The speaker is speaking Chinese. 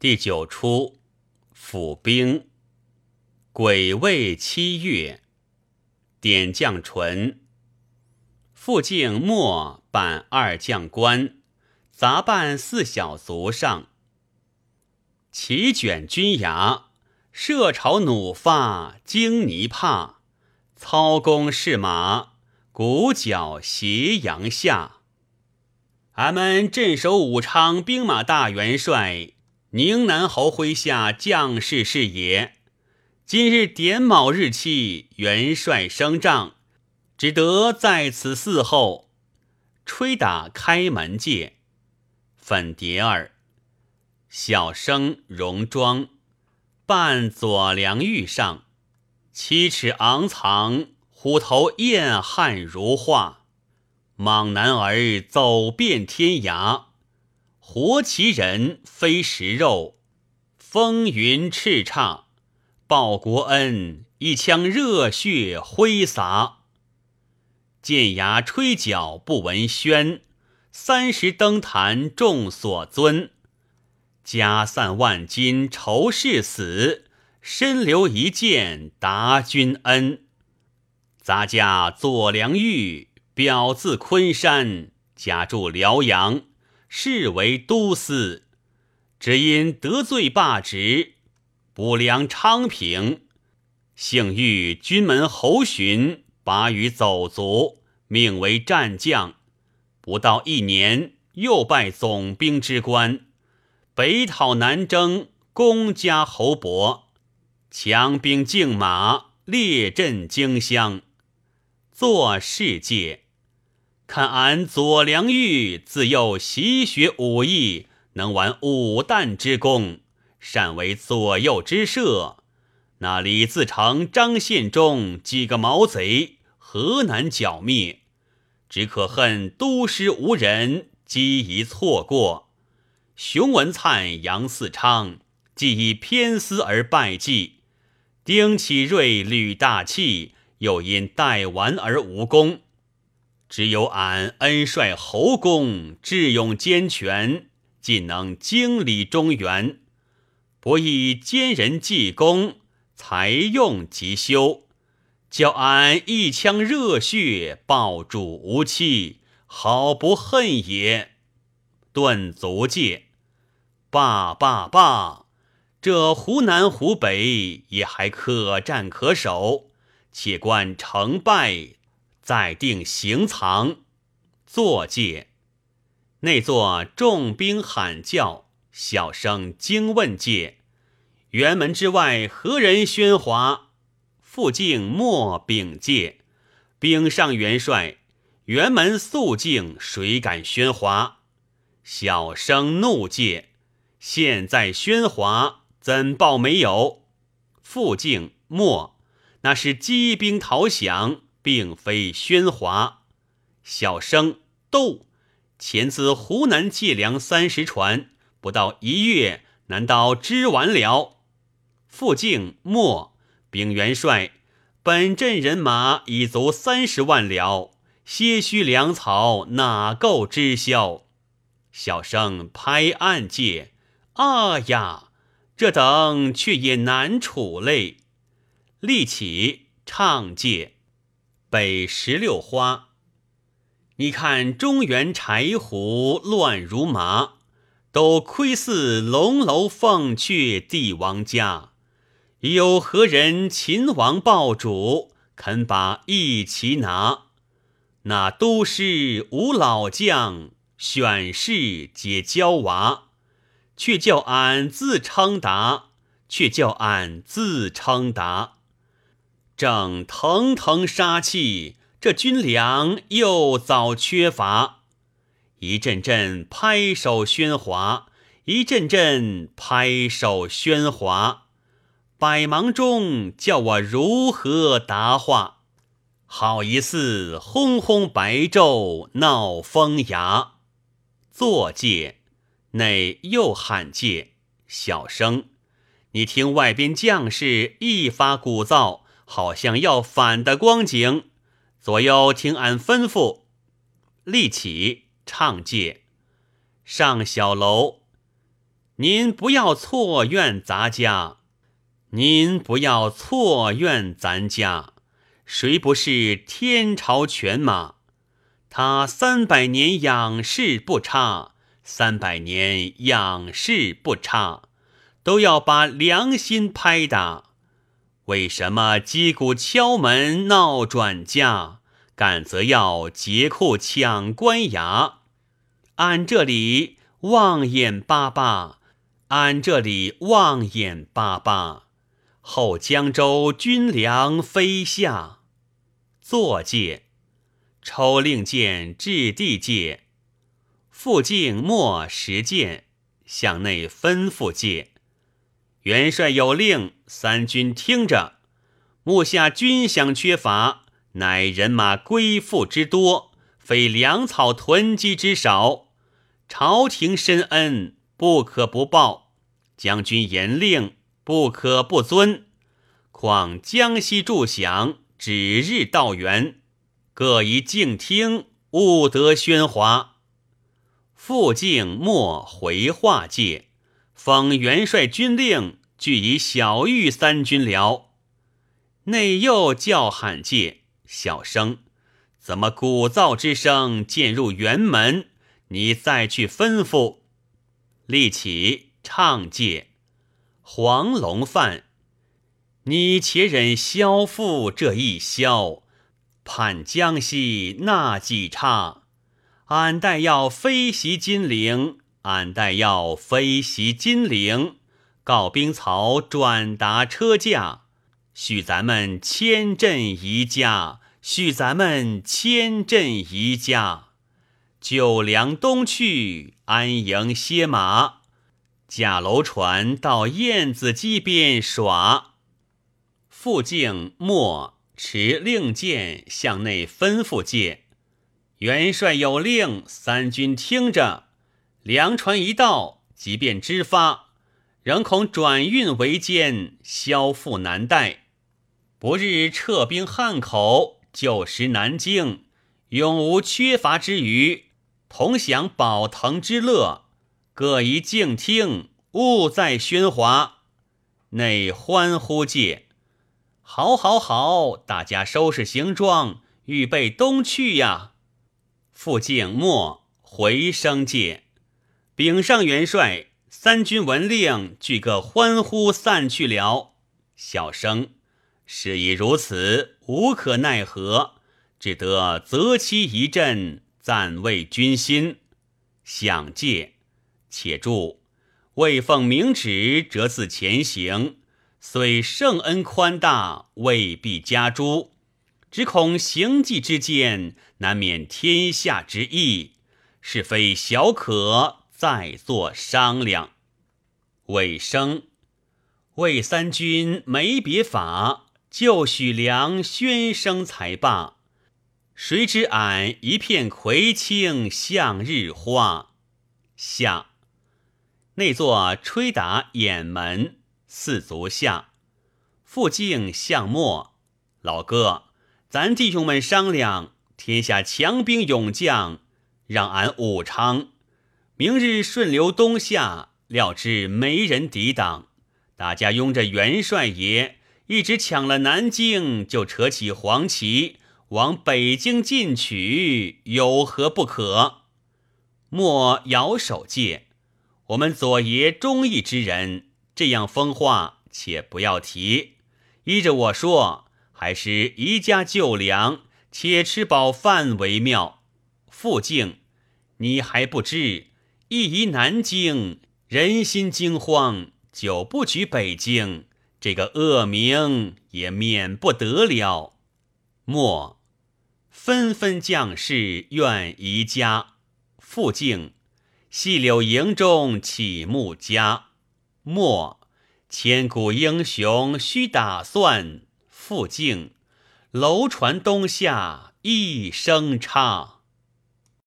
第九出府兵，癸未七月，点将纯。傅敬末扮二将官，杂扮四小卒上。齐卷军牙，射朝弩发，惊泥帕，操弓试马，鼓角斜阳下。俺们镇守武昌兵马大元帅。宁南侯麾下将士是也。今日点卯日期，元帅升帐，只得在此伺候。吹打开门戒，粉蝶儿，小生戎装，扮左良玉上，七尺昂藏，虎头燕汉如画，莽男儿走遍天涯。活其人非食肉，风云叱咤，报国恩，一腔热血挥洒。剑牙吹角不闻喧，三十登坛众所尊。家散万金仇士死，身留一剑答君恩。杂家左良玉，表字昆山，家住辽阳。是为都司，只因得罪罢职，不良昌平，幸遇军门侯巡，拔于走卒，命为战将。不到一年，又拜总兵之官，北讨南征，攻加侯伯，强兵竞马，列阵荆襄，作世界。看俺左良玉自幼习学武艺，能玩五弹之功，善为左右之射。那李自成、张献忠几个毛贼，何难剿灭？只可恨都师无人，机宜错过。熊文灿、杨嗣昌既以偏私而败绩，丁启瑞吕大器又因代玩而无功。只有俺恩帅侯公智勇兼全，尽能经理中原，不以奸人济公，才用即休，叫俺一腔热血报主无期，好不恨也。顿足戒，罢罢罢！这湖南湖北也还可战可守，且观成败。再定行藏，坐戒。内坐重兵喊叫，小声惊问戒。辕门之外何人喧哗？傅敬莫禀戒。禀上元帅，辕门肃静，谁敢喧哗？小声怒戒。现在喧哗，怎报没有？傅敬莫，那是击兵讨降。并非喧哗，小生斗，前自湖南借粮三十船，不到一月，难道支完了？傅敬莫禀元帅，本镇人马已足三十万了，些许粮草哪够织销？小生拍案戒，啊呀，这等却也难处嘞！立起唱戒。北石榴花，你看中原柴胡乱如麻，都窥似龙楼凤阙帝王家。有何人秦王报主，肯把一旗拿？那都师无老将，选士皆娇娃，却叫俺自称达，却叫俺自称达。正腾腾杀气，这军粮又早缺乏。一阵阵拍手喧哗，一阵阵拍手喧哗，百忙中叫我如何答话？好一似轰轰白昼闹风牙。坐戒，内又喊界，小声，你听外边将士一发鼓噪。好像要反的光景，左右听俺吩咐，立起唱戒，上小楼。您不要错怨咱家，您不要错怨咱家，谁不是天朝犬马？他三百年养士不差，三百年养士不差，都要把良心拍打。为什么击鼓敲门闹转嫁，敢则要劫库抢官衙？俺这里望眼巴巴，俺这里望眼巴巴。后江州军粮飞下，坐界。抽令箭至地界，复敬莫实剑，向内吩咐界。元帅有令，三军听着。目下军饷缺乏，乃人马归附之多，非粮草囤积之少。朝廷深恩，不可不报；将军严令，不可不遵。况江西诸饷，指日到援。各宜静听，勿得喧哗。复敬莫回话界，奉元帅军令，俱以小玉三军辽。内又叫喊界，小声，怎么鼓噪之声渐入辕门？你再去吩咐。立起唱界，黄龙范，你且忍萧父这一萧。盼江西那几差，俺待要飞袭金陵，俺待要飞袭金陵。告兵曹转达车驾，许咱们迁镇宜家，许咱们迁镇宜家。九粮东去，安营歇马，驾楼船到燕子矶边耍。复敬莫。持令箭向内吩咐界，元帅有令，三军听着。粮船一到，即便支发，仍恐转运为艰，消复难待。不日撤兵汉口，就食南京，永无缺乏之余，同享保腾之乐。各宜静听，勿再喧哗。内欢呼界。好，好，好！大家收拾行装，预备东去呀！傅静默回声界，禀上元帅，三军闻令，俱各欢呼散去了。小声，事已如此，无可奈何，只得择期一阵，暂慰军心。想戒，且住，未奉明旨，折自前行。虽圣恩宽大，未必加诛，只恐行迹之间，难免天下之意，是非小可再做商量。尾声，魏三军没别法，就许良宣声才罢。谁知俺一片葵青向日花。下，那座吹打掩门。四足下，复敬向末。老哥，咱弟兄们商量，天下强兵勇将，让俺武昌明日顺流东下，料知没人抵挡。大家拥着元帅爷，一直抢了南京，就扯起黄旗往北京进取，有何不可？莫摇手戒，我们左爷忠义之人。这样疯话，且不要提。依着我说，还是宜家就粮，且吃饱饭为妙。傅敬，你还不知，一移南京，人心惊慌；久不举北京，这个恶名也免不得了。莫，纷纷将士愿宜家。复敬，细柳营中起木家。莫，千古英雄须打算。复敬，楼船东下一声差。